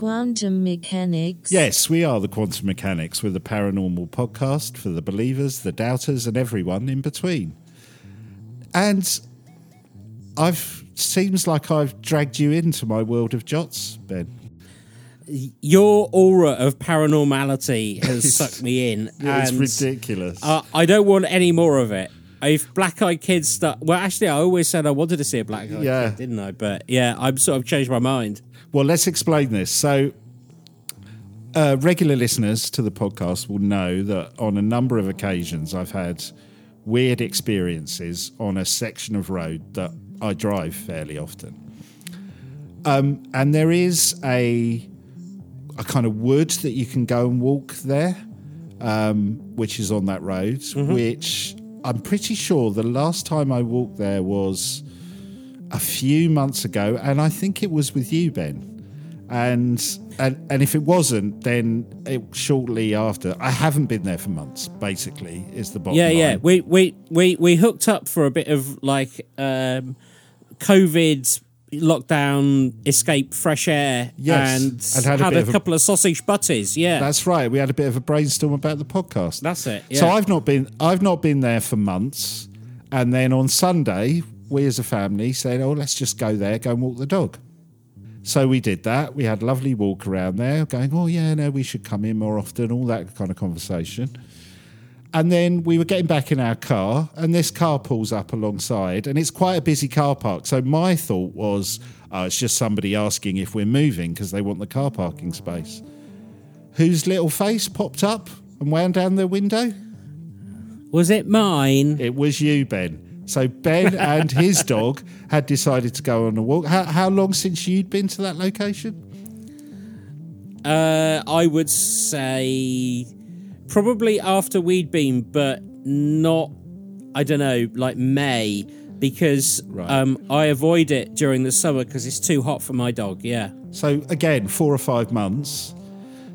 the quantum mechanics. Yes, we are the Quantum Mechanics. We're the paranormal podcast for the believers, the doubters, and everyone in between. And I've seems like I've dragged you into my world of Jots, Ben. Your aura of paranormality has sucked me in. It's and, ridiculous. Uh, I don't want any more of it. If Black Eyed Kids start, well, actually, I always said I wanted to see a Black Eyed Yeah. Kid, didn't I? But yeah, I've sort of changed my mind. Well, let's explain this. So, uh, regular listeners to the podcast will know that on a number of occasions I've had weird experiences on a section of road that I drive fairly often. Um, and there is a a kind of wood that you can go and walk there, um, which is on that road. Which I'm pretty sure the last time I walked there was a few months ago, and I think it was with you, Ben. And and and if it wasn't, then it, shortly after. I haven't been there for months. Basically, is the bottom Yeah, line. yeah. We we we we hooked up for a bit of like um, COVID lockdown escape fresh air Yes, and, and had had, a bit a, of a- couple of sausage butties. Yeah, That's right. We had a bit of a brainstorm about the podcast. that's it. So. I've not been I've not been there for months, and then on Sunday we as a family said, "Oh, let's just go there, go and walk the dog." So we did that. We had a lovely walk around there, going, "Oh yeah, no, we should come in more often." All that kind of conversation. And then we were getting back in our car, and this car pulls up alongside, and it's quite a busy car park. So my thought was, oh, it's just somebody asking if we're moving because they want the car parking space. Whose little face popped up and wound down their window? Was it mine? It was you, Ben. So Ben and his dog had decided to go on a walk. How, how long since you'd been to that location? Uh, I would say probably after we'd been, but not. I don't know, like May, because Right. um, I avoid it during the summer because it's too hot for my dog. Yeah. So again, four or five months.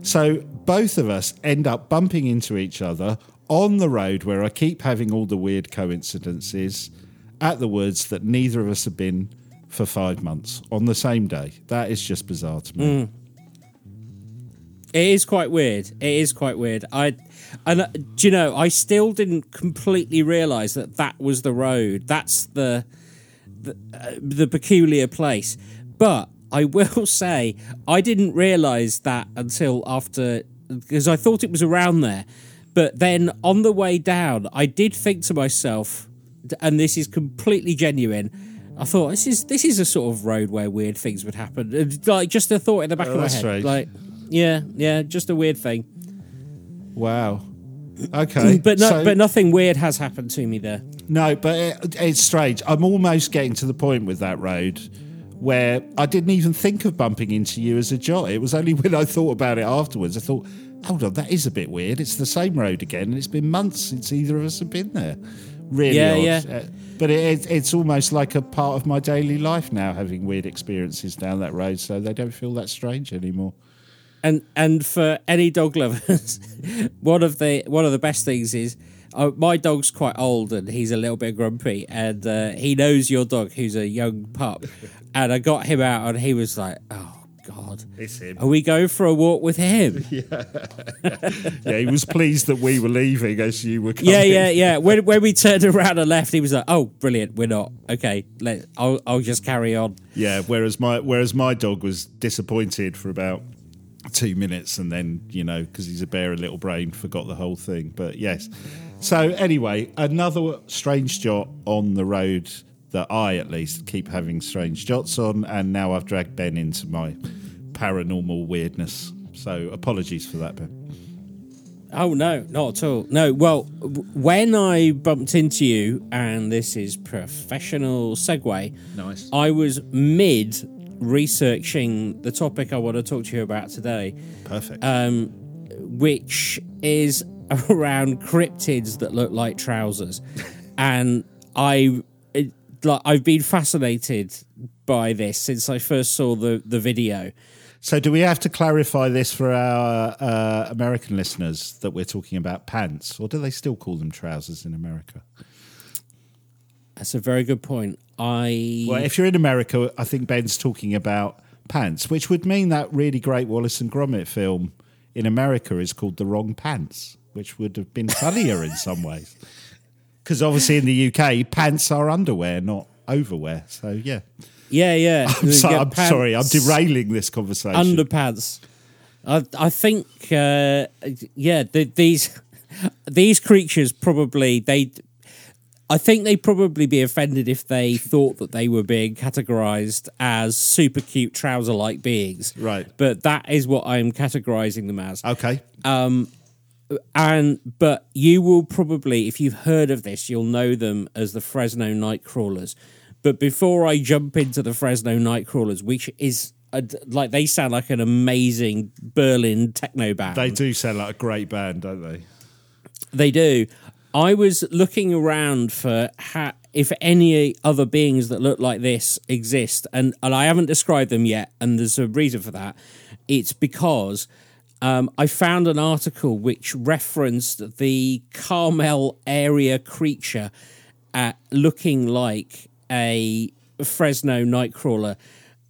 So both of us end up bumping into each other on the road where I keep having all the weird coincidences at the woods that neither of us have been for five months on the same day. That is just bizarre to me. It is quite weird. It is quite weird. I and uh, do you know? I still didn't completely realise that that was the road. That's the the, uh, the peculiar place. But I will say I didn't realise that until after because I thought it was around there. But then on the way down, I did think to myself, and this is completely genuine. I thought this is this is a sort of road where weird things would happen. Like just a thought in the back Oh, of my head. strange. Like yeah, yeah, just a weird thing. Wow. Mm, okay. But no, so- but nothing weird has happened to me there. No, but it, it's strange. I'm almost getting to the point with that road where I didn't even think of bumping into you as a jot. It was only when I thought about it afterwards. I thought, hold on, that is a bit weird. It's the same road again, and it's been months since either of us have been there. Really Yeah, odd. yeah. Uh, but it, it's almost like a part of my daily life now, having weird experiences down that road, so they don't feel that strange anymore. And and for any dog lovers, one of the one of the best things is uh, my dog's quite old and he's a little bit grumpy, and uh, he knows your dog, who's a young pup. and I got him out, and he was like, "Oh God, It's him. are we going for a walk with him?" Yeah, he was pleased that we were leaving as you were coming. Yeah, yeah, yeah. When when we turned around and left, he was like, "Oh, brilliant, we're not okay. Let I'll I'll just carry on." Yeah, whereas my whereas my dog was disappointed for about two minutes, and then you know because he's a bear, a little brain, forgot the whole thing. But yes, so anyway, another strange jot on the road that I at least keep having strange jots on, and now I've dragged Ben into my paranormal weirdness. So apologies for that, Ben. Oh no, not at all. No, well, when I bumped into you, and this is professional segue, Nice. I was mid researching the topic I want to talk to you about today, Perfect. um, which is around cryptids that look like trousers, and I, like, I've been fascinated by this since I first saw the the video. So, do we have to clarify this for our uh, American listeners that we're talking about pants, or do they still call them trousers in America? That's a very good point. I Well, if you're in America, I think Ben's talking about pants, which would mean that really great Wallace and Gromit film in America is called The Wrong Pants, which would have been funnier in some ways. Because obviously in the UK, pants are underwear, not overwear. So yeah. Yeah, yeah. I'm, so- I'm sorry, I'm derailing this conversation. underpants. I I think uh, yeah the, these these creatures probably they I think they'd probably be offended if they thought that they were being categorized as super cute trouser like beings. Right. But that is what I'm categorizing them as. okay. And but you will probably, if you've heard of this, you'll know them as the Fresno Nightcrawlers. But before I jump into the Fresno Nightcrawlers, which is a, like they sound like an amazing Berlin techno band. They do sound like a great band, don't they? They do. I was looking around for ha- if any other beings that look like this exist, and, and I haven't described them yet, and there's a reason for that. It's because um, I found an article which referenced the Carmel area creature uh, looking like a Fresno nightcrawler.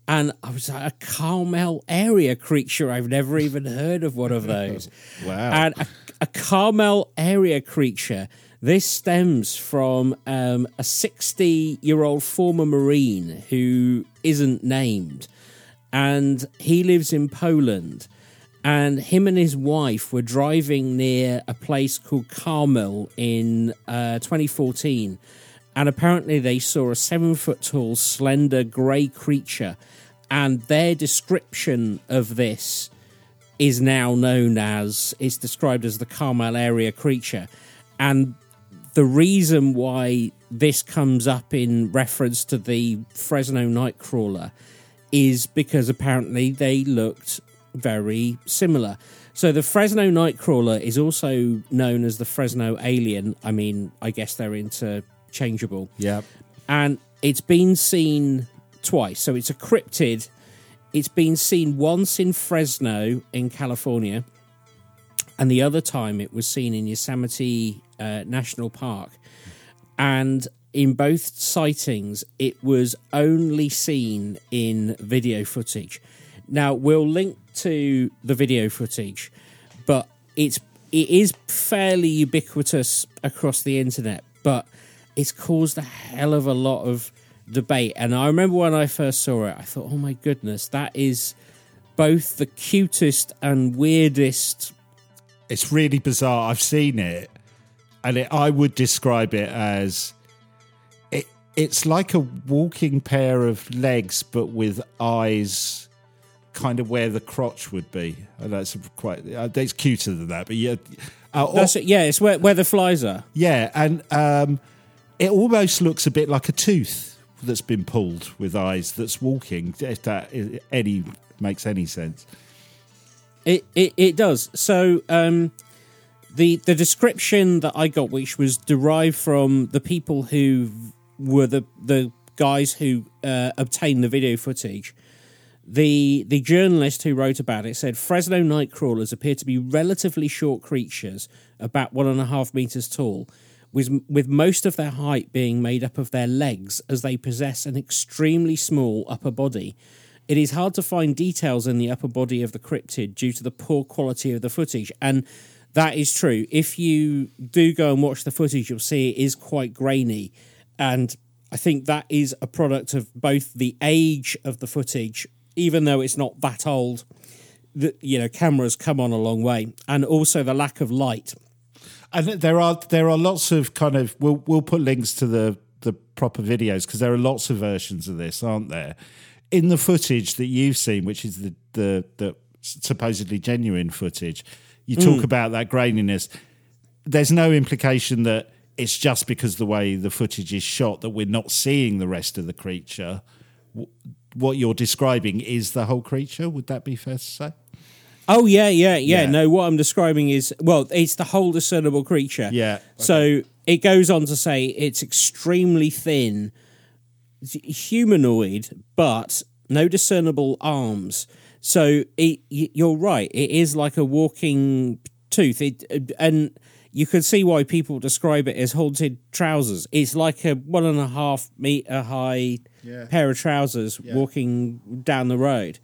And I was like, a Carmel area creature. I've never even heard of one of those. Wow. And a, a Carmel area creature. This stems from um, a 60 year old former Marine who isn't named. And he lives in Poland. And him and his wife were driving near a place called Carmel in uh, 2014. And apparently they saw a seven foot tall, slender grey creature. And their description of this is now known as it's described as the Carmel area creature. And the reason why this comes up in reference to the Fresno Nightcrawler is because apparently they looked very similar. So the Fresno Nightcrawler is also known as the Fresno Alien. I mean, I guess they're interchangeable Yeah. and it's been seen twice. So it's a cryptid. It's been seen once in Fresno in California, and the other time it was seen in Yosemite uh, National Park. And in both sightings, it was only seen in video footage. Now we'll link to the video footage, but it's it is fairly ubiquitous across the internet, but it's caused a hell of a lot of debate. And I remember when I first saw it, I thought, oh my goodness, that is both the cutest and weirdest. It's really bizarre. I've seen it, and it, I would describe it as it. It's like a walking pair of legs, but with eyes, kind of where the crotch would be. And that's quite. Uh, it's cuter than that, but yeah. Uh, or- That's it. Yeah, it's where, where the flies are. yeah, and um, it almost looks a bit like a tooth that's been pulled with eyes that's walking. If that any makes any sense. It it, it does. So um, the the description that I got, which was derived from the people who were the the guys who uh, obtained the video footage. The the journalist who wrote about it said Fresno nightcrawlers appear to be relatively short creatures, about one and a half meters tall, with with most of their height being made up of their legs, as they possess an extremely small upper body. It is hard to find details in the upper body of the cryptid due to the poor quality of the footage, and that is true. If you do go and watch the footage, you'll see it is quite grainy, and I think that is a product of both the age of the footage, even though it's not that old. You know, cameras come on a long way, and also the lack of light. And there are there are lots of kind of we'll we'll put links to the the proper videos because there are lots of versions of this, aren't there? In the footage that you've seen, which is the the, the supposedly genuine footage, you talk mm. about that graininess. There's no implication that it's just because the way the footage is shot that we're not seeing the rest of the creature. What you're describing is the whole creature. Would that be fair to say? Oh yeah, yeah, yeah, Yeah. No, what I'm describing is well, it's the whole discernible creature. Yeah, So it goes on to say it's extremely thin, humanoid, but no discernible arms. So it, you're right. It is like a walking tooth. It and you could see why people describe it as haunted trousers. It's like a one and a half meter high Yeah. pair of trousers walking down the road.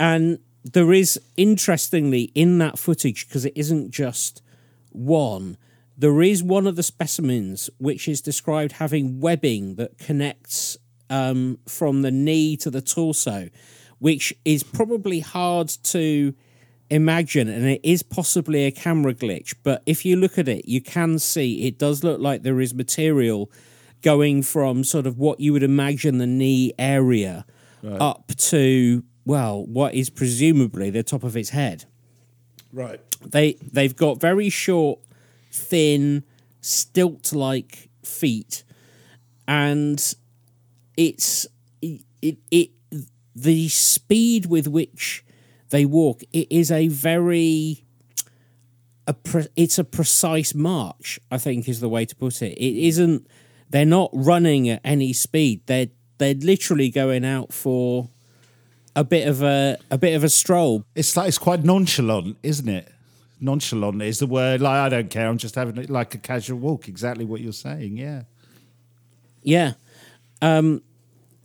And there is, interestingly, in that footage, because it isn't just one, there is one of the specimens which is described having webbing that connects um, from the knee to the torso, which is probably hard to imagine and it is possibly a camera glitch but if you look at it you can see it does look like there is material going from sort of what you would imagine the knee area up to well what is presumably the top of its head Right. they they've got very short thin stilt like feet and it's it, it the speed with which they walk it is a very a pre, it's a precise march i think is the way to put it it isn't they're not running at any speed they're they're literally going out for a bit of a a bit of a stroll It's like it's quite nonchalant, isn't it? Nonchalant is the word. Like I don't care. I'm just having like a casual walk. Exactly what you're saying. Yeah. Yeah. Um,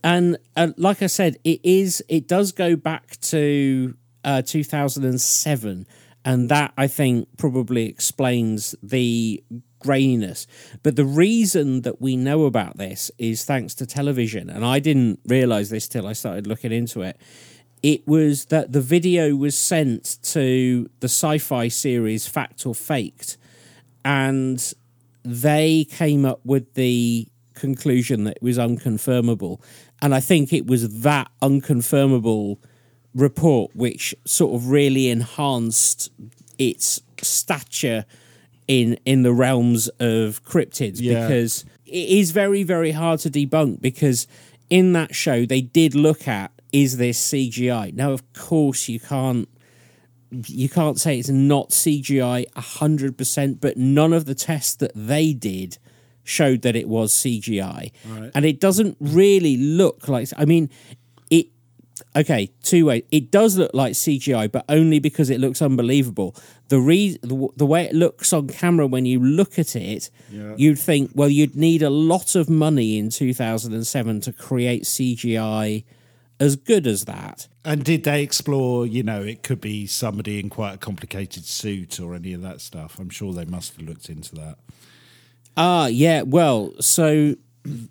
and uh, like I said, it is. It does go back to uh, 2007, and that I think probably explains the graininess. But the reason that we know about this is thanks to television, and I didn't realize this till I started looking into it. It was that the video was sent to the sci-fi series Fact or Faked, and they came up with the conclusion that it was unconfirmable. And I think it was that unconfirmable report which sort of really enhanced its stature in in the realms of cryptids Yeah. because it is very very hard to debunk because in that show they did look at is this CGI now of course you can't you can't say it's not CGI 100%, but none of the tests that they did showed that it was CGI. And it doesn't really look like, I mean, okay, two ways. It does look like CGI, but only because it looks unbelievable. The, re- the, the way it looks on camera when you look at it, you'd think, well, you'd need a lot of money in 2007 to create CGI as good as that. And did they explore? You know, it could be somebody in quite a complicated suit or any of that stuff. I'm sure they must have looked into that. Ah, yeah. Well, so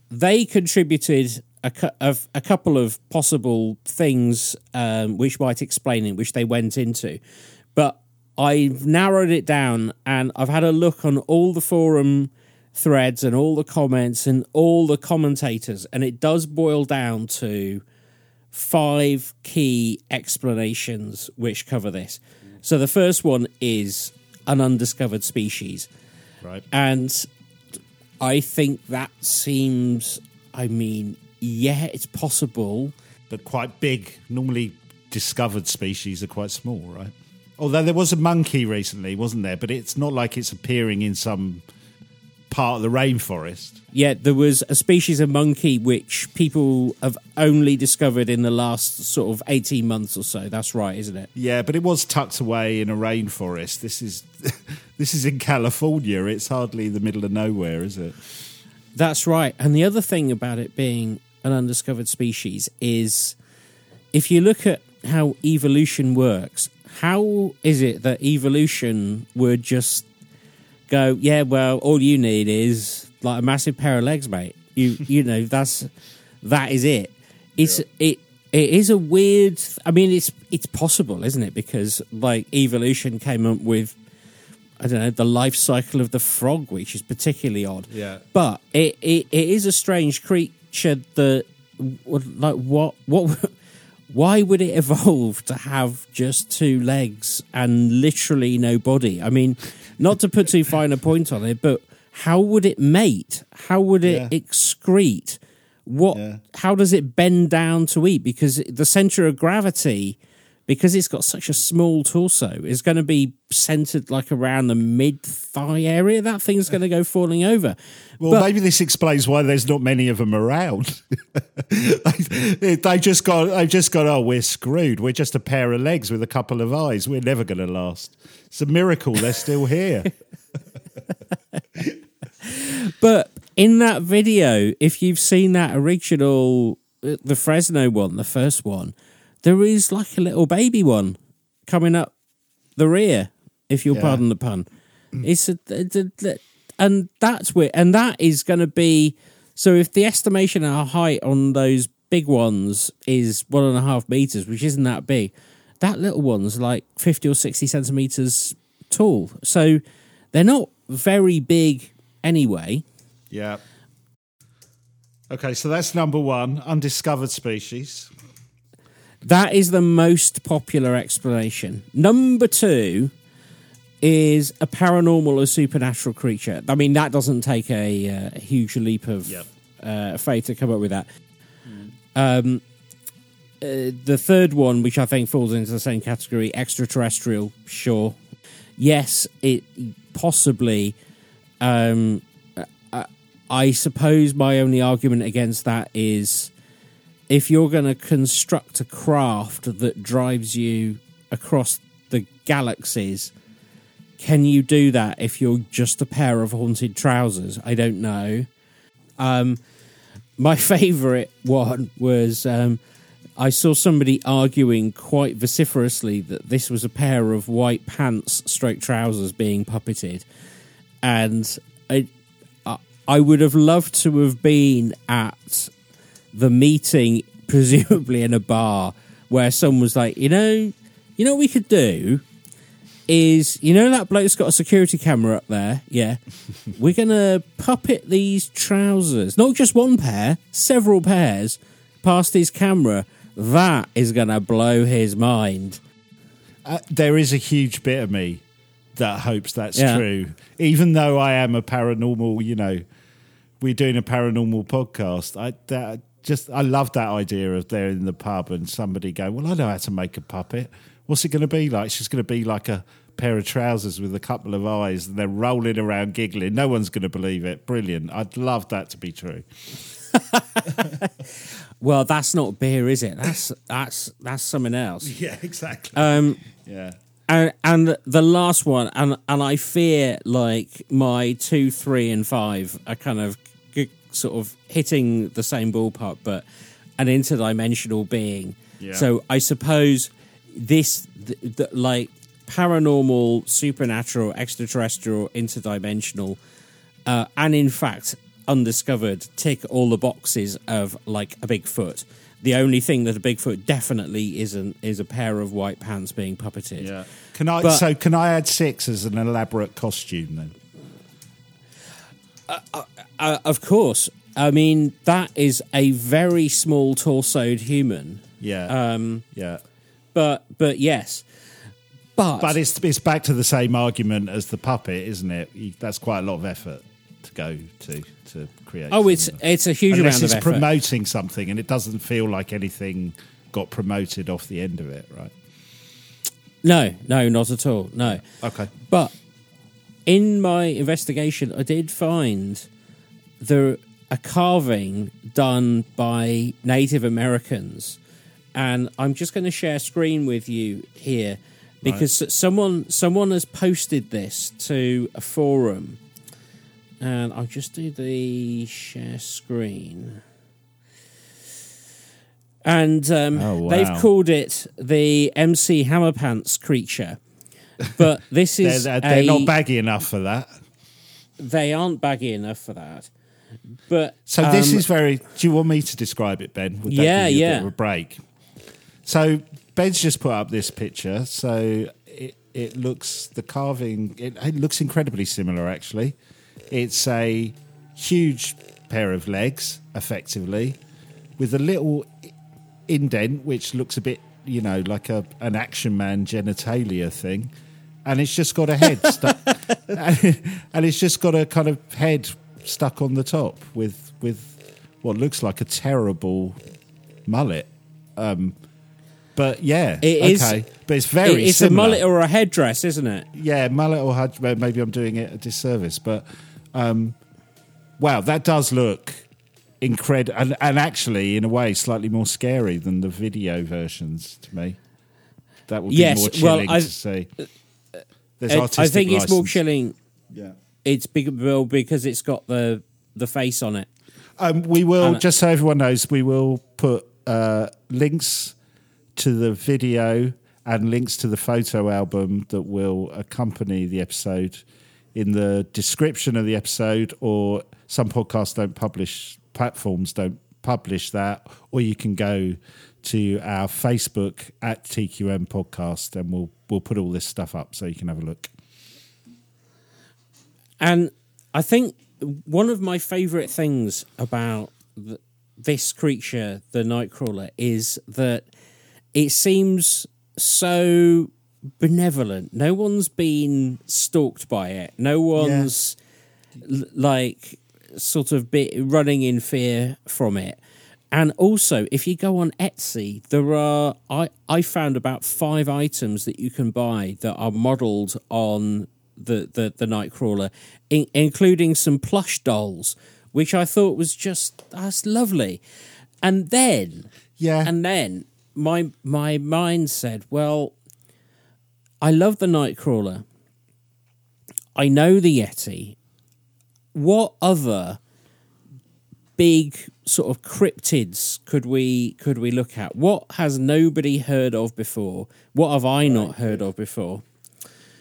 they contributed a, cou- of a couple of possible things um, which might explain it, which they went into. But I've narrowed it down and I've had a look on all the forum threads and all the comments and all the commentators, and it does boil down to five key explanations which cover this. So the first one is an undiscovered species. Right. And I think that seems, I mean, yeah, it's possible. But quite big. Normally discovered species are quite small, right? Although there was a monkey recently, wasn't there? But it's not like it's appearing in some part of the rainforest. Yeah, there was a species of monkey which people have only discovered in the last sort of 18 months or so. That's right, isn't it? Yeah, but it was tucked away in a rainforest. This is this is in California. It's hardly the middle of nowhere, is it? That's right. And the other thing about it being an undiscovered species is if you look at how evolution works, how is it that evolution would just go, yeah, well, all you need is like a massive pair of legs, mate. You you know, that's that is it. It's it it is a weird I mean it's it's possible, isn't it? Because like evolution came up with I don't know, the life cycle of the frog, which is particularly odd. Yeah. But it, it, it is a strange creature that, like, what, what, why would it evolve to have just two legs and literally no body? I mean, not to put too fine a point on it, but how would it mate? How would it Yeah. excrete? What? Yeah. How does it bend down to eat? Because the center of gravity, because it's got such a small torso, is going to be centered like around the mid thigh area. That thing's going to go falling over. Well, But- maybe this explains why there's not many of them around. they, they just got, they just got. Oh, we're screwed. We're just a pair of legs with a couple of eyes. We're never going to last. It's a miracle they're still here. But in that video, if you've seen that original, uh, the Fresno one, the first one, there is like a little baby one coming up the rear, if you'll Yeah. pardon the pun. Mm. It's a, it's a- and that's where, and that is going to be. So if the estimation of height on those big ones is one and a half meters, which isn't that big, that little one's like fifty or sixty centimeters tall. So they're not very big anyway. Yeah. Okay, so that's number one, undiscovered species. That is the most popular explanation. Number two is a paranormal or supernatural creature. I mean, that doesn't take a, uh, huge leap of Yep. uh, faith to come up with that. Um, uh, the third one, which I think falls into the same category, extraterrestrial, sure. Yes, it possibly. Um, uh, I suppose my only argument against that is if you're going to construct a craft that drives you across the galaxies, can you do that if you're just a pair of haunted trousers? I don't know. Um, my favourite one was um, I saw somebody arguing quite vociferously that this was a pair of white pants, stroke trousers being puppeted, and I, I- I would have loved to have been at the meeting, presumably in a bar, where someone was like, you know, you know what we could do is, you know, that bloke's got a security camera up there. Yeah, we're gonna puppet these trousers, not just one pair, several pairs, past his camera. That is gonna blow his mind. Uh, there is a huge bit of me that hopes that's Yeah. true, even though I am a paranormal. You know, we're doing a paranormal podcast. I that, just I love that idea of they're in the pub and somebody going, "Well, I know how to make a puppet. What's it going to be like? She's going to be like a." Pair of trousers with a couple of eyes, and they're rolling around giggling. No one's going to believe it. Brilliant! I'd love that to be true. Well, that's not beer, is it? That's that's that's something else. Yeah, exactly. Um, yeah, and and the last one, and and I fear like my two, three, and five are kind of sort of hitting the same ballpark, but an interdimensional being. Yeah. So I suppose this, th- th- like paranormal, supernatural, extraterrestrial, interdimensional, uh, and in fact undiscovered, tick all the boxes of like a Bigfoot. The only thing that a Bigfoot definitely isn't is a pair of white pants being puppeted. yeah. Can I? But- so can I add six as an elaborate costume then? Uh, of course. I mean, that is a very small torsoed human. Yeah, Um, yeah. but but yes. But, But it's it's back to the same argument as the puppet, isn't it? That's quite a lot of effort to go to to create. oh, it's something. it's a huge unless amount it's of effort. promoting something, and it doesn't feel like anything got promoted off the end of it, right? no, no, not at all. No. Okay. But in my investigation, I did find there a carving done by Native Americans, and I'm just going to share screen with you here because someone someone has posted this to a forum, and I'll just do the share screen. And um, Oh, wow. they've called it the MC Hammerpants creature. But this They're, is they're, they're a- not baggy enough for that. they aren't baggy enough for that. But So this um, is very. Do you want me to describe it, Ben? Would Yeah, a yeah. Bit of a break. So Ben's just put up this picture. So it it looks the carving. It, it looks incredibly similar, actually. It's a huge pair of legs, effectively, with a little indent which looks a bit, you know, like a an action man genitalia thing. And it's just got a head stuck, and it's just got a kind of head stuck on the top with with what looks like a terrible mullet. Um, but yeah, It is- okay. But it's very. it's similar. a mullet or a headdress, isn't it? Yeah, mullet or maybe I'm doing it a disservice, but um, wow, that does look incredible, and, and actually, in a way, slightly more scary than the video versions to me. That would be Yes, more well, chilling I- to see. There's I- I artistic think it's more chilling. Yeah. It's big well because it's got the the face on it. Um, we will, And- just so everyone knows, we will put uh, links to the video and links to the photo album that will accompany the episode in the description of the episode, or some podcasts don't publish, platforms don't publish that, or you can go to our Facebook at TQM Podcast and we'll, we'll put all this stuff up so you can have a look. And I think one of my favorite things about th- this creature, the Nightcrawler, is that it seems so benevolent. No one's been stalked by it. No one's l- like sort of bit running in fear from it. And also, if you go on Etsy, there are I I found about five items that you can buy that are modelled on the the, the Nightcrawler, in, including some plush dolls, which I thought was just that's lovely. And then Yeah. and then my my mind said, well, I love the Nightcrawler. I know the Yeti. What other big sort of cryptids could we could we look at? What has nobody heard of before? What have I not heard of before?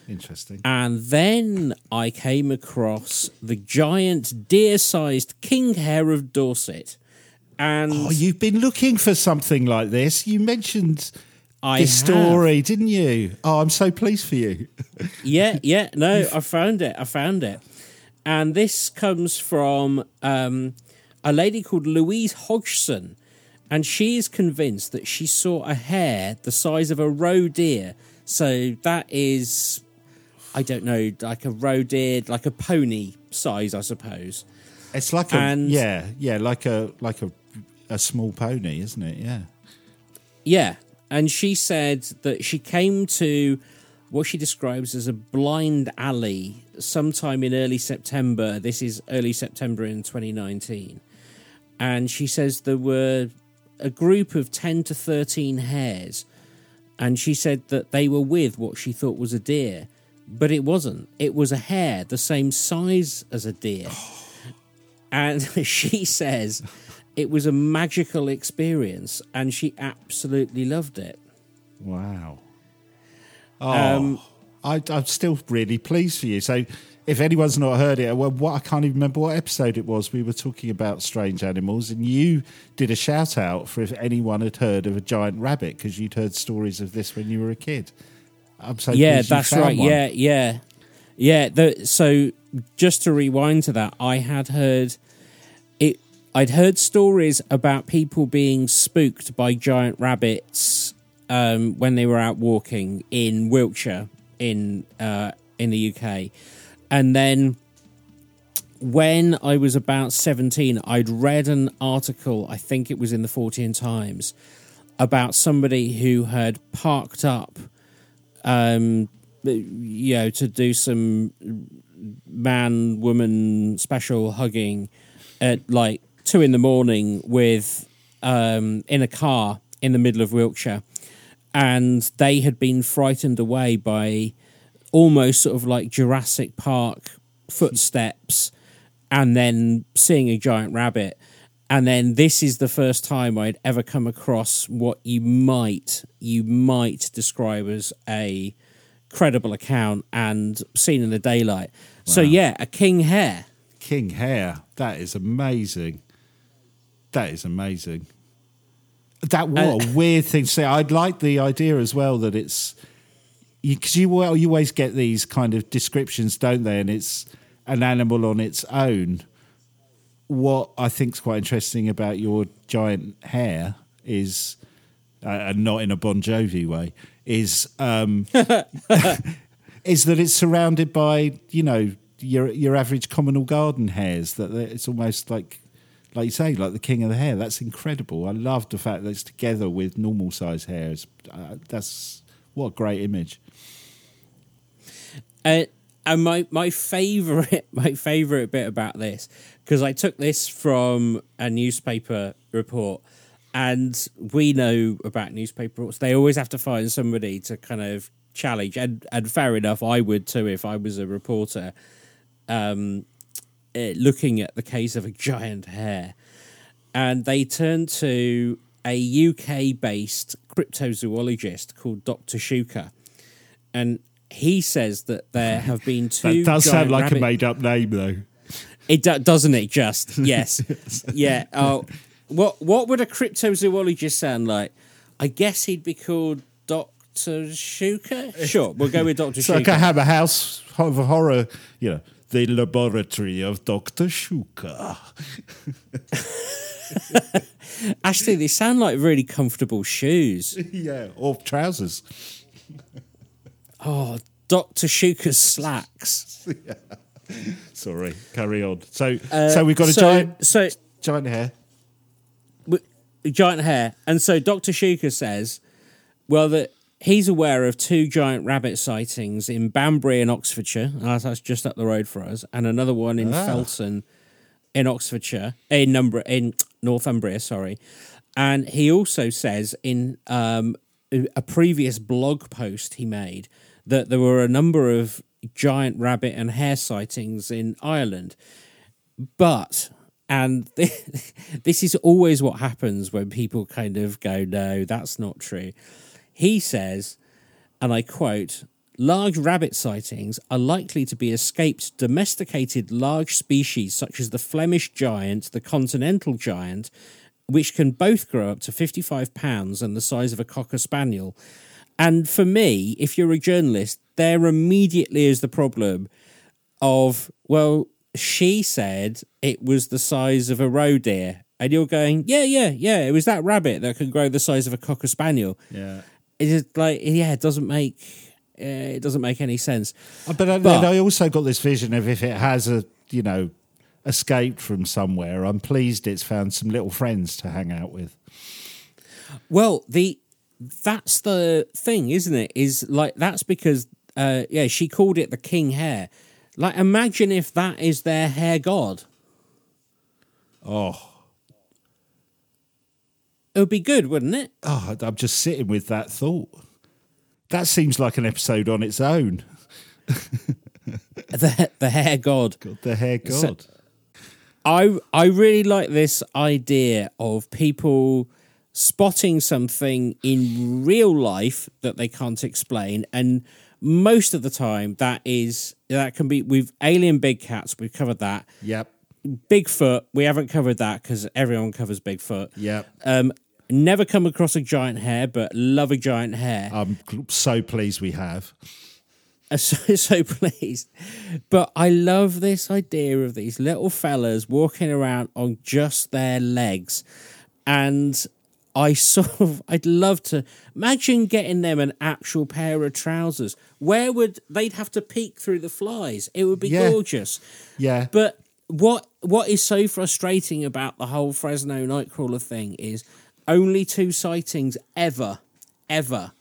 Interesting. And then I came across the giant deer-sized king hare of Dorset. And Oh, you've been looking for something like this. You mentioned I this have. story, didn't you? Oh, I'm so pleased for you. yeah, yeah. No, I found it. I found it. And this comes from um, a lady called Louise Hodgson. And she is convinced that she saw a hare the size of a roe deer. So that is, I don't know, like a roe deer, like a pony size, I suppose. It's like a And- yeah, yeah, like a like a a small pony, isn't it? Yeah. Yeah. And she said that she came to what she describes as a blind alley sometime in early September. This is early September in 2019. And she says there were a group of 10 to 13 hares. And she said that they were with what she thought was a deer. But it wasn't. It was a hare the same size as a deer. And she says it was a magical experience and she absolutely loved it. Wow. Oh, Um, I, I'm still really pleased for you. So, if anyone's not heard it, well, what I can't even remember what episode it was. We were talking about strange animals, and you did a shout out for if anyone had heard of a giant rabbit because you'd heard stories of this when you were a kid. I'm so yeah, that's right. one. Yeah, yeah. Yeah, the, so just to rewind to that, I had heard it I'd heard stories about people being spooked by giant rabbits um, when they were out walking in Wiltshire in uh, in the UK. And then when I was about 17, I'd read an article, I think it was in the Fortean Times, about somebody who had parked up, um, you know, to do some man woman special hugging at like two in the morning with, um, in a car in the middle of Wiltshire. And they had been frightened away by almost sort of like Jurassic Park footsteps and then seeing a giant rabbit. And then this is the first time I'd ever come across what you might you might describe as a credible account and seen in the daylight. So yeah, a king hare. King Hare. That is amazing. That is amazing. That what Uh, a weird thing to say. I'd like the idea as well that it's because you, well you always get these kind of descriptions, don't they? And it's an animal on its own. What I think is quite interesting about your giant hare is, uh, and not in a Bon Jovi way, is um, is that it's surrounded by you know your your average communal garden hares. That it's almost like like you say, like the king of the hare. That's incredible. I love the fact that it's together with normal size hares. Uh, that's what a great image. Uh, and my my favorite my favorite bit about this because I took this from a newspaper report, and we know about newspaper reports. They always have to find somebody to kind of challenge, and and fair enough, I would too if I was a reporter. um, uh, looking at the case of a giant hare, and they turned to a UK based cryptozoologist called Dr. Shuker. And he says that there have been two. That does sound like rabbit- a made up name, though. It do, doesn't it? Just yes, yeah. Oh, what what would a cryptozoologist sound like? I guess he'd be called Doctor Shuker. Sure, we'll go with Doctor It's like a Shuker. Hammer House of horror, you know, the laboratory of Dr. Shuker. Actually, they sound like really comfortable shoes. yeah, or trousers. Oh, Doctor Shuker's slacks. Sorry, carry on. So, Uh, so we've got a so, giant, So giant hare. w- giant hare, and so Doctor Shuker says, well, that he's aware of two giant rabbit sightings in Banbury in Oxfordshire. uh, That's just up the road for us, and another one in Ah. Felton in Oxfordshire, in number in Northumbria. Sorry, and he also says in um, a previous blog post he made that there were a number of giant rabbit and hare sightings in Ireland, but and this is always what happens when people kind of go, no, that's not true. He says, and I quote, large rabbit sightings are likely to be escaped domesticated large species such as the Flemish giant, the continental giant, which can both grow up to 55 pounds and the size of a cocker spaniel. And for me, if you're a journalist, there immediately is the problem of, well, she said it was the size of a roe deer. And you're going, yeah, yeah, yeah, it was that rabbit that can grow the size of a cocker spaniel. Yeah. It's like, yeah, it doesn't make uh, it doesn't make any sense. Uh, But, I- But- then I also got this vision of if it has a, you know, escaped from somewhere, I'm pleased it's found some little friends to hang out with. Well, the that's the thing, isn't it? Is like that's because uh yeah, she called it the king hare. Like imagine if that is their hare god. Oh, It would be good, wouldn't it? oh, I'm just sitting with that thought. That seems like an episode on its own. The the hare god. God, the hare god. So- I I really like this idea of people spotting something in real life that they can't explain and most of the time that is that can be with alien big cats we've covered that yep. bigfoot we haven't covered that because everyone covers bigfoot Yep. um never come across a giant hare but love a giant hare I'm so pleased we have. Uh, so, so pleased. But I love this idea of these little fellas walking around on just their legs. And I sort of, I'd love to imagine getting them an actual pair of trousers. Where would they'd have to peek through the flies? It would be Yeah. gorgeous. Yeah. But what what is so frustrating about the whole Fresno Nightcrawler thing is only two sightings ever, ever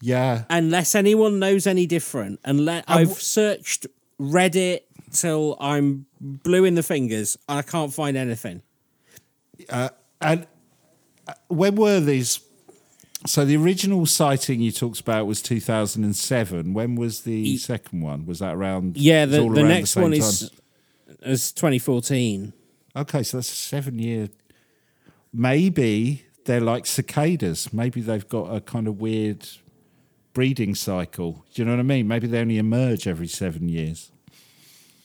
yeah. unless anyone knows any different. Unless And I've searched Reddit till I'm blue in the fingers, and I can't find anything. And uh, when were these? So the original sighting you talked about was 2007. When was the second one? Was that around? Yeah, the, the next same one time? is is 2014. Okay, so that's a seven year. Maybe they're like cicadas. Maybe they've got a kind of weird breeding cycle. Do you know what I mean? Maybe they only emerge every seven years.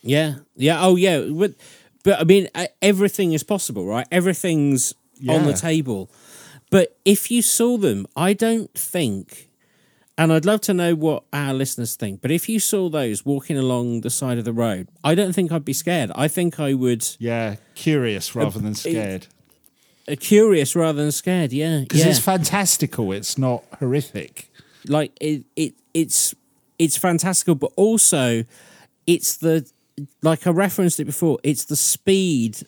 Yeah, yeah. Oh, yeah. But, but I mean, uh, everything is possible, right? Everything's on the table. But if you saw them, I don't think, and I'd love to know what our listeners think. But if you saw those walking along the side of the road, I don't think I'd be scared. I think I would Yeah, curious rather than scared. uh, curious rather than scared. Yeah, Because yeah. it's fantastical. It's not horrific. like it, it it's it's fantastical but also it's the like i referenced it before it's the speed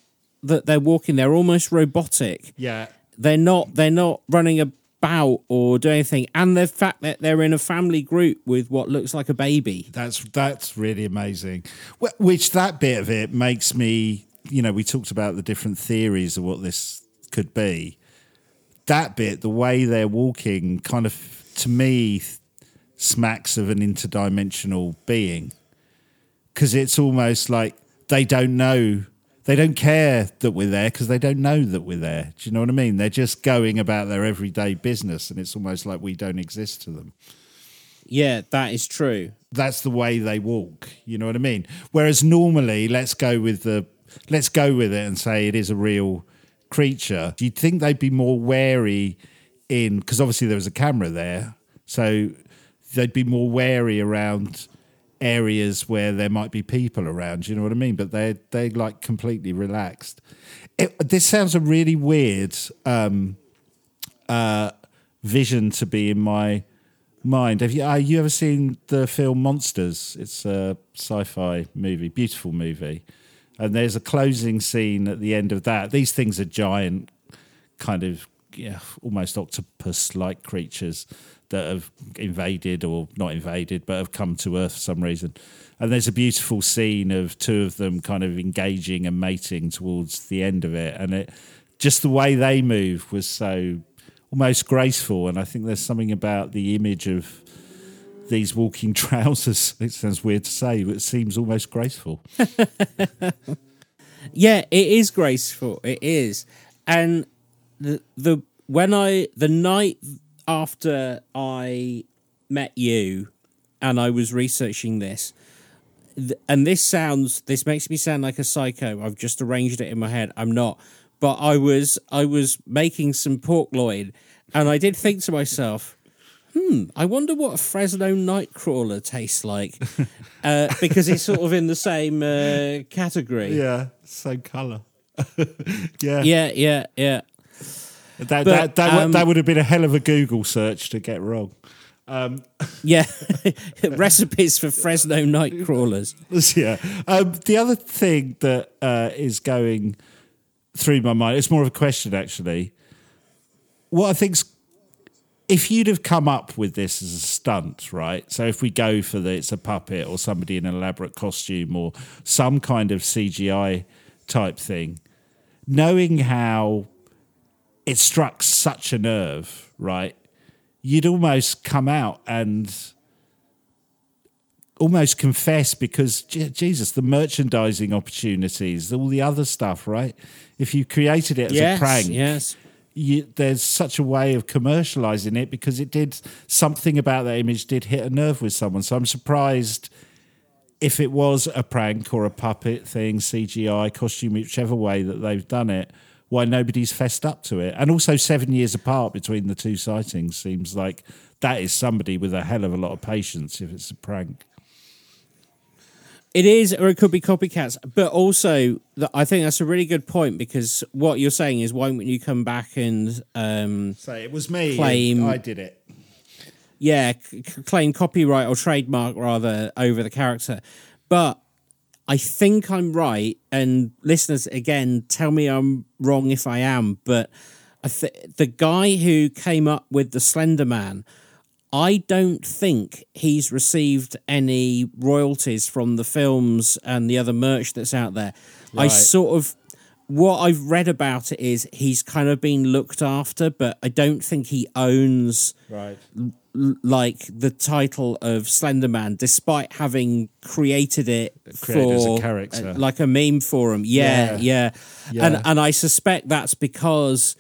that they're walking they're almost robotic Yeah. they're not they're not running about or doing anything and the fact that they're in a family group with what looks like a baby That's that's really amazing. Which that bit of it makes me, you know, we talked about the different theories of what this could be. That bit, the way they're walking, kind of to me smacks of an interdimensional being because it's almost like they don't know, they don't care that we're there because they don't know that we're there. Do you know what I mean? They're just going about their everyday business, and it's almost like we don't exist to them. Yeah, that is true. That's the way they walk. You know what I mean? Whereas normally, let's go with the let's go with it and say it is a real creature. Do you think they'd be more wary in because obviously there was a camera there, so they'd be more wary around areas where there might be people around. You know what I mean? But they they like completely relaxed. It, this sounds a really weird um, uh, vision to be in my mind. Have you uh, you ever seen the film Monsters? It's a sci-fi movie, beautiful movie, and there's a closing scene at the end of that. These things are giant, kind of yeah, almost octopus-like creatures that have invaded or not invaded, but have come to Earth for some reason. And there's a beautiful scene of two of them kind of engaging and mating towards the end of it, and it just the way they move was so almost graceful. And I think there's something about the image of these walking trousers. It sounds weird to say, but it seems almost graceful. Yeah, it is graceful. It is, and the the when I the night after I met you, and I was researching this, th- and this sounds this makes me sound like a psycho. I've just arranged it in my head. I'm not, but I was I was making some pork loin, and I did think to myself. Hmm, I wonder what a Fresno Nightcrawler tastes like, uh, because it's sort of in the same uh, category. yeah, same colour. yeah, Yeah, yeah, yeah. That But, that that, would- um, that would have been a hell of a Google search to get wrong. Yeah. Recipes for Fresno night crawlers. yeah. Um, the other thing that uh, is going through my mind, it's more of a question actually. What I think's if you'd have come up with this as a stunt, right? So if we go for the it's a puppet or somebody in an elaborate costume or some kind of CGI type thing, knowing how it struck such a nerve, right? You'd almost come out and almost confess because Jesus, the merchandising opportunities, all the other stuff, right? If you created it as yes, a prank, yes. you, there's such a way of commercializing it because it did something about that image did hit a nerve with someone. So I'm surprised if it was a prank or a puppet thing, CGI, costume, whichever way that they've done it, why nobody's fessed up to it. And also, seven years apart between the two sightings seems like that is somebody with a hell of a lot of patience if it's a prank. It is, or it could be copycats. But also, I think that's a really good point because what you're saying is, why wouldn't you come back and, um, Say it was me. Claim- I did it. yeah, c- claim copyright or trademark rather over the character? But I think I'm right, and listeners, again, tell me I'm wrong if I am. But I th- the guy who came up with the Slender Man, I don't think he's received any royalties from the films and the other merch that's out there. I sort of what I've read about it is he's kind of been looked after, but I don't think he owns Right. l- like the title of Slenderman, despite having created it Created as a for character. uh, like a meme forum. Yeah, Yeah. yeah, Yeah. and and I suspect that's because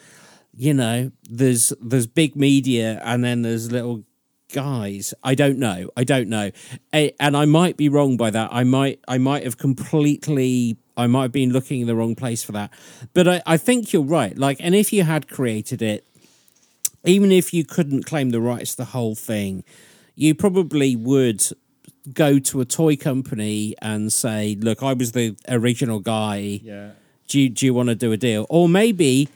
you know there's there's big media and then there's little guys. I don't know. I don't know, eh, and I might be wrong by that. I might I might have completely. I might have been looking in the wrong place for that, but I, I think you're right. Like, and if you had created it, even if you couldn't claim the rights to the whole thing, you probably would go to a toy company and say, "Look, I was the original guy. Yeah. Do you, do you want to do a deal?" Or maybe,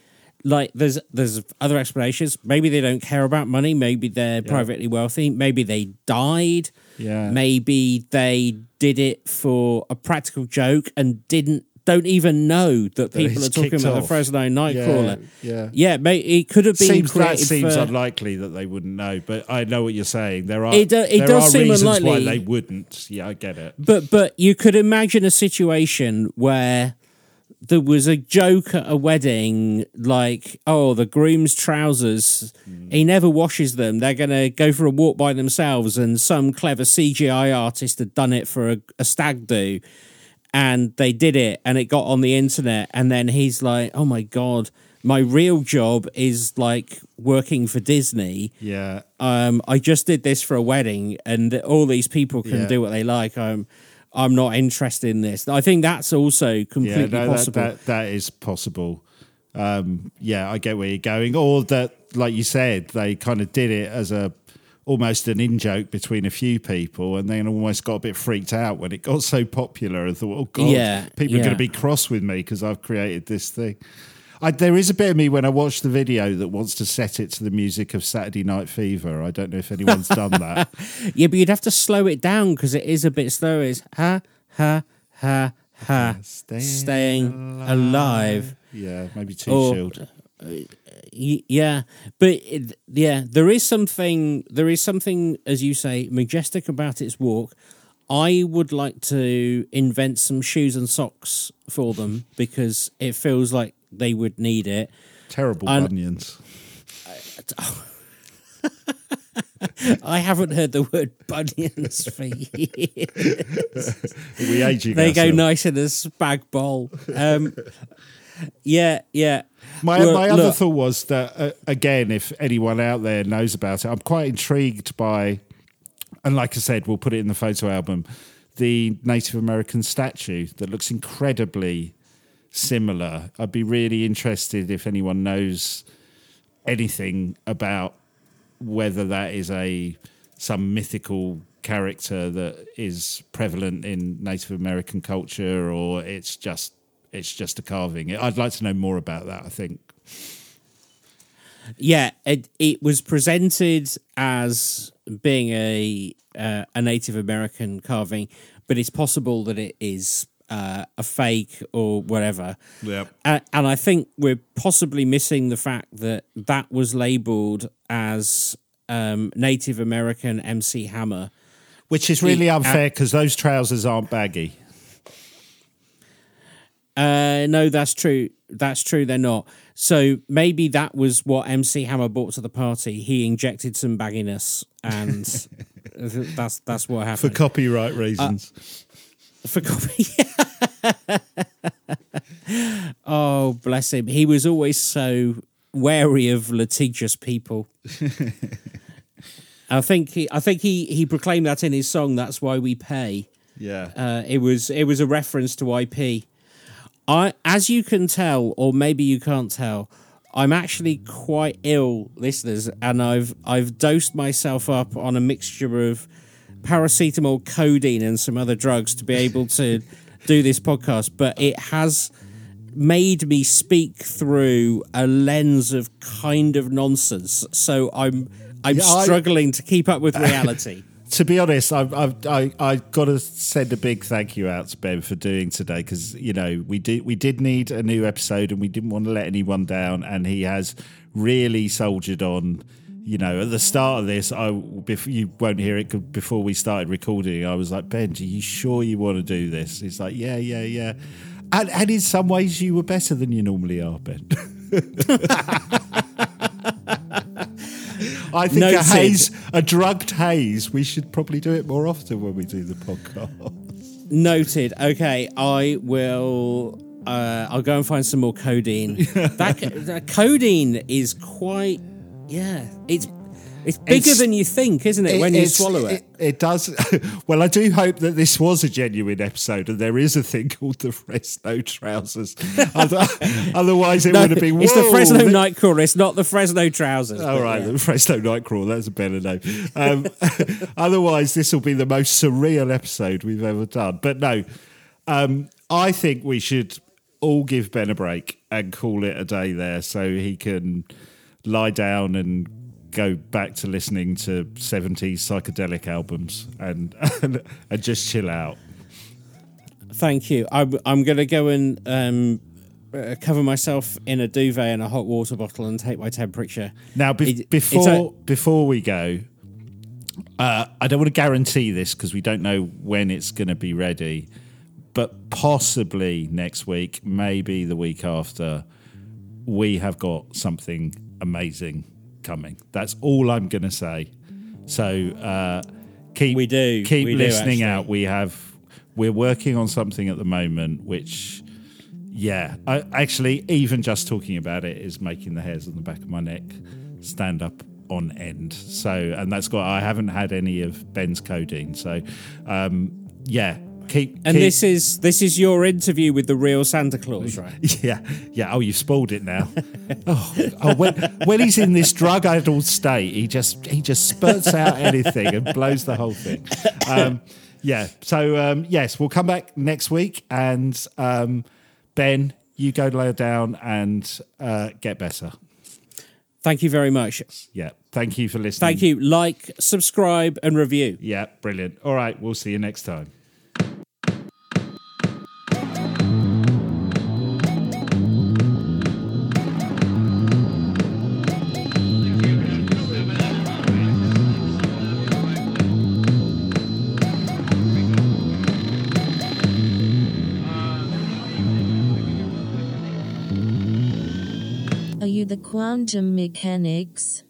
like, there's there's other explanations. Maybe they don't care about money. Maybe they're privately wealthy. Maybe they died. Yeah. Maybe they did it for a practical joke and didn't don't even know that people it's are talking about the off. Fresno Nightcrawler. yeah. Yeah, mate, it could have been Seems that seems for- unlikely that they wouldn't know, but I know what you're saying. There are It do- it does seem reasons why unlikely. they wouldn't. Yeah, I get it. But but you could imagine a situation where there was a joke at a wedding like, oh, the groom's trousers, he never washes them. They're going to go for a walk by themselves. And some clever CGI artist had done it for a, a stag do. And they did it and it got on the internet. And then he's like, oh my God, my real job is like working for Disney. Yeah. Um, I just did this for a wedding and all these people can Yeah. do what they like. I'm, I'm not interested in this. I think that's also completely Yeah, no, possible. that, that is possible. Um, yeah, I get where you're going. Or that, like you said, they kind of did it as a almost an in joke between a few people, and then almost got a bit freaked out when it got so popular and thought, "Oh God, Yeah, people are going to be cross with me because I've created this thing." I, there is a bit of me when I watch the video that wants to set it to the music of Saturday Night Fever. I don't know if anyone's done that. Yeah, but you'd have to slow it down because it is a bit slow. It's ha ha ha ha, ah, Staying staying alive. Yeah, maybe Two Or- Shield. Uh, y- Yeah, but it, yeah, there is something. There is something, as you say, majestic about its walk. I would like to invent some shoes and socks for them because it feels like they would need it. Terrible and- bunions. I haven't heard the word bunions for years. We aging they go nice in a spag bowl. Um, yeah, yeah. My Well, my other look, thought was that uh, again, if anyone out there knows about it, I'm quite intrigued by, and like I said, we'll put it in the photo album, the Native American statue that looks incredibly similar. I'd be really interested if anyone knows anything about whether that is a some mythical character that is prevalent in Native American culture or it's just it's just a carving. I'd like to know more about that. I think. Yeah, it, it was presented as being a uh, a Native American carving, but it's possible that it is uh, a fake or whatever. Yep. Uh, and I think we're possibly missing the fact that that was labeled as um, Native American MC Hammer. Which is really The- uh, unfair because those trousers aren't baggy. Uh, no, that's true. That's true. They're not. So maybe that was what MC Hammer brought to the party. He injected some bagginess, and that's that's what happened For copyright reasons. For copy. oh, bless him. He was always so wary of litigious people. I think he, I think he, he proclaimed that in his song. That's why we pay. yeah. Uh, it was it was a reference to IP. I, as you can tell, or maybe you can't tell, I'm actually quite ill, listeners, and I've I've dosed myself up on a mixture of paracetamol, codeine, and some other drugs to be able to do this podcast. But it has made me speak through a lens of kind of nonsense. So I'm I'm Yeah, I- struggling to keep up with reality. to be honest, I've, I've I I got to send a big thank you out to Ben for doing today because you know we did we did need a new episode and we didn't want to let anyone down, and he has really soldiered on. You know, at the start of this, I bef- you won't hear it before we started recording. I was like, Ben, are you sure you want to do this? He's like, Yeah, yeah, yeah. And, and in some ways, you were better than you normally are, Ben. I think a haze, a drugged haze. We should probably do it more often when we do the podcast. Noted. Okay, I will. Uh, I'll go and find some more codeine. that, that codeine is quite. Yeah, it's it's bigger It's- than you think, isn't it? when you swallow it. it, does. well, I do hope that this was a genuine episode, and there is a thing called the Fresno trousers. Other- Otherwise, it No, would have been. it's the "Whoa, Fresno thi- Nightcrawler. It's not the Fresno trousers. All right, yeah. the Fresno night Nightcrawler. That's a better name. Um, otherwise, this will be the most surreal episode we've ever done. But no, um, I think we should all give Ben a break and call it a day there, so he can lie down and go back to listening to 70s psychedelic albums and and, and just chill out. Thank you. I'm, I'm going to go and um, uh, cover myself in a duvet and a hot water bottle and take my temperature. Now, be- It- before a- before we go, uh, I don't want to guarantee this because we don't know when it's going to be ready. but possibly next week, maybe the week after, we have got something amazing coming. That's all I'm going to say. So uh, keep We do. keep We listening actually. out. We have we're working on something at the moment, which yeah, I, actually even just talking about it is making the hairs on the back of my neck stand up on end. So and that's got I haven't had any of Ben's codeine. So um, yeah, keep And keep- this is this is your interview with the real Santa Claus, right? Yeah, yeah. Oh, you've spoiled it now. oh, oh when, when he's in this drug-addled state, he just he just spurts out anything and blows the whole thing. Um, yeah. So um, yes, we'll come back next week, and um, Ben, you go lay down and uh, get better. Thank you very much. Yeah. Thank you for listening. Thank you. Like, subscribe, and review. Yeah, brilliant. All right, we'll see you next time. Quantum mechanics?